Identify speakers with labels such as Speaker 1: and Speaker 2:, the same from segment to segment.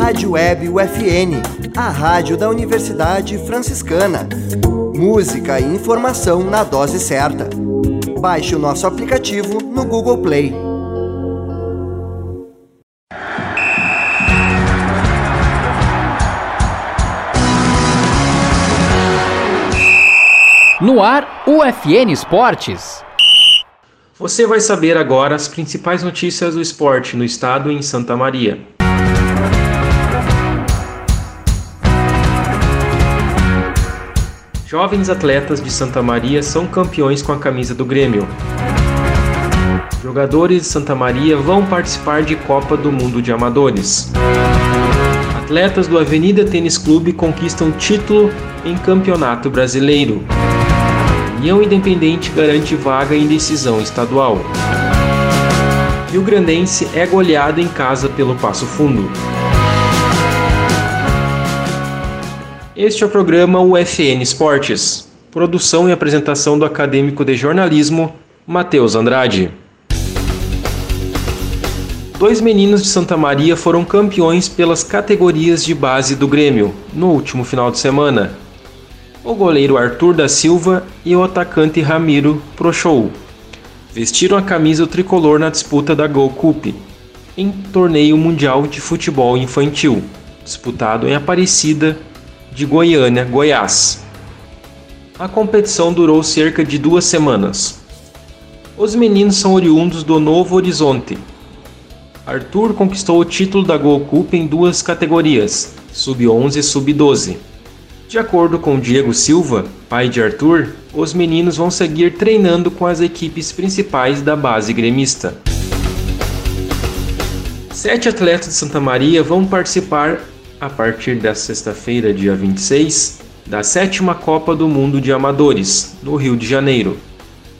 Speaker 1: Rádio Web UFN, a rádio da Universidade Franciscana. Música e informação na dose certa. Baixe o nosso aplicativo no Google Play.
Speaker 2: No ar, UFN Esportes.
Speaker 3: Você vai saber agora as principais notícias do esporte no estado em Santa Maria. Jovens atletas de Santa Maria são campeões com a camisa do Grêmio. Jogadores de Santa Maria vão participar de Copa do Mundo de Amadores. Atletas do Avenida Tênis Clube conquistam título em Campeonato Brasileiro. União Independente garante vaga em decisão estadual. Rio Grandense é goleado em casa pelo Passo Fundo. Este é o programa UFN Esportes. Produção e apresentação do acadêmico de jornalismo, Matheus Andrade. Dois meninos de Santa Maria foram campeões pelas categorias de base do Grêmio no último final de semana. O goleiro Arthur da Silva e o atacante Ramiro Prochou vestiram a camisa tricolor na disputa da Gol Cup, em torneio mundial de futebol infantil, disputado em Aparecida, de Goiânia, Goiás. A competição durou cerca de duas semanas. Os meninos são oriundos do Novo Horizonte. Arthur conquistou o título da Gol Cup em duas categorias, sub-11 e sub-12. De acordo com Diego Silva, pai de Arthur, os meninos vão seguir treinando com as equipes principais da base gremista. Sete atletas de Santa Maria vão participar a partir da sexta-feira, dia 26, da sétima Copa do Mundo de Amadores, no Rio de Janeiro.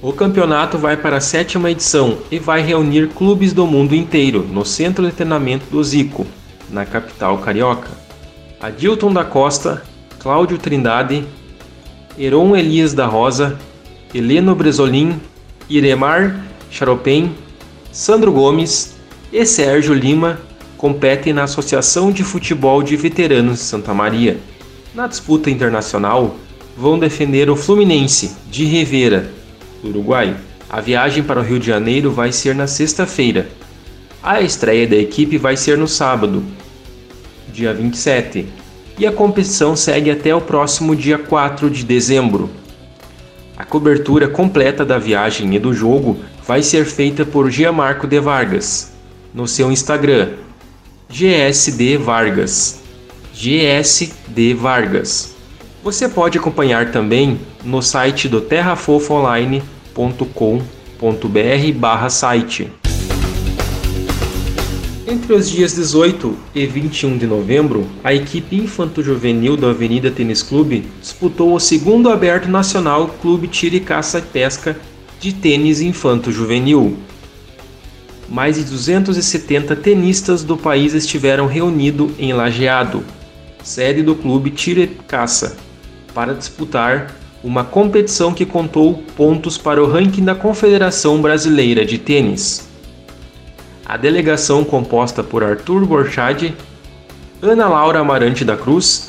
Speaker 3: O campeonato vai para a sétima edição e vai reunir clubes do mundo inteiro no Centro de Treinamento do Zico, na capital carioca. Adilton da Costa, Cláudio Trindade, Heron Elias da Rosa, Heleno Bresolim, Iremar Charopem, Sandro Gomes e Sérgio Lima competem na Associação de Futebol de Veteranos de Santa Maria. Na disputa internacional, vão defender o Fluminense de Rivera, Uruguai. A viagem para o Rio de Janeiro vai ser na sexta-feira. A estreia da equipe vai ser no sábado, dia 27, e a competição segue até o próximo dia 4 de dezembro. A cobertura completa da viagem e do jogo vai ser feita por Gianmarco de Vargas no seu Instagram, GSD Vargas. GSD Vargas. Você pode acompanhar também no site do terrafofaonline.com.br/site. Entre os dias 18 e 21 de novembro, a equipe infanto-juvenil da Avenida Tênis Clube disputou o segundo aberto nacional Clube Tiro e Caça e Pesca de tênis infanto-juvenil, mais de 270 tenistas do país estiveram reunidos em Lajeado, sede do clube Tiro e Caça, para disputar uma competição que contou pontos para o ranking da Confederação Brasileira de Tênis. A delegação composta por Arthur Borchade, Ana Laura Amarante da Cruz,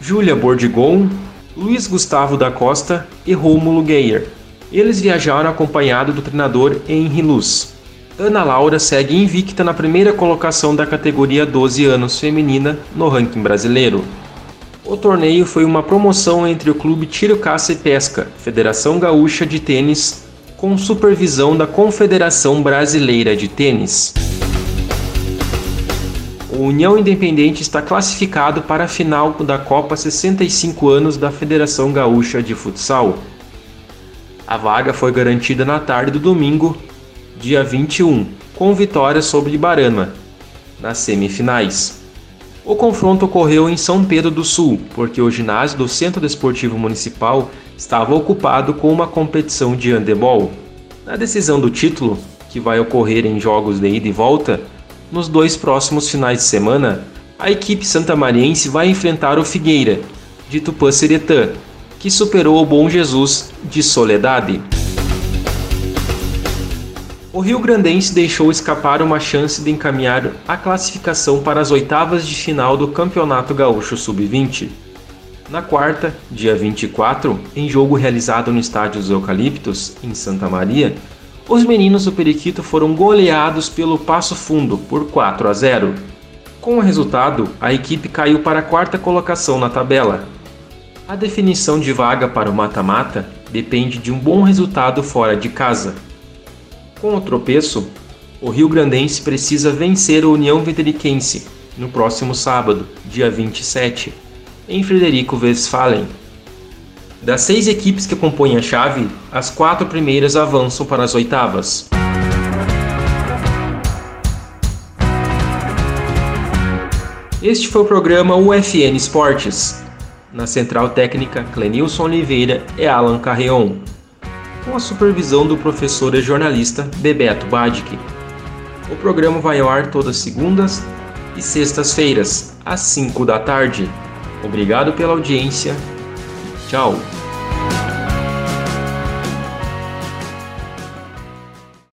Speaker 3: Júlia Bordigon, Luiz Gustavo da Costa e Rômulo Geyer. Eles viajaram acompanhado do treinador Henri Luz. Ana Laura segue invicta na primeira colocação da categoria 12 anos feminina no ranking brasileiro. O torneio foi uma promoção entre o Clube Tiro Caça e Pesca, Federação Gaúcha de Tênis, com supervisão da Confederação Brasileira de Tênis. O União Independente está classificado para a final da Copa 65 anos da Federação Gaúcha de Futsal. A vaga foi garantida na tarde do domingo dia 21, com vitória sobre Ibarama, nas semifinais. O confronto ocorreu em São Pedro do Sul, porque o ginásio do Centro Desportivo Municipal estava ocupado com uma competição de handebol. Na decisão do título, que vai ocorrer em jogos de ida e volta, nos dois próximos finais de semana, a equipe santamariense vai enfrentar o Figueira, de Tupã-Seretã, que superou o Bom Jesus de Soledade. O Rio Grandense deixou escapar uma chance de encaminhar a classificação para as oitavas de final do Campeonato Gaúcho Sub-20. Na quarta, dia 24, em jogo realizado no Estádio dos Eucaliptos, em Santa Maria, os meninos do Periquito foram goleados pelo Passo Fundo por 4 a 0. Com o resultado, a equipe caiu para a quarta colocação na tabela. A definição de vaga para o mata-mata depende de um bom resultado fora de casa. Com o tropeço, o Rio Grandense precisa vencer a União Veteriquense no próximo sábado, dia 27, em Frederico Westphalen. Das seis equipes que compõem a chave, as quatro primeiras avançam para as oitavas. Este foi o programa UFN Esportes. Na central técnica, Clenilson Oliveira e Alan Carreon com a supervisão do professor e jornalista Bebeto Badic. O programa vai ao ar todas segundas e sextas-feiras, às 5 da tarde. Obrigado pela audiência. Tchau.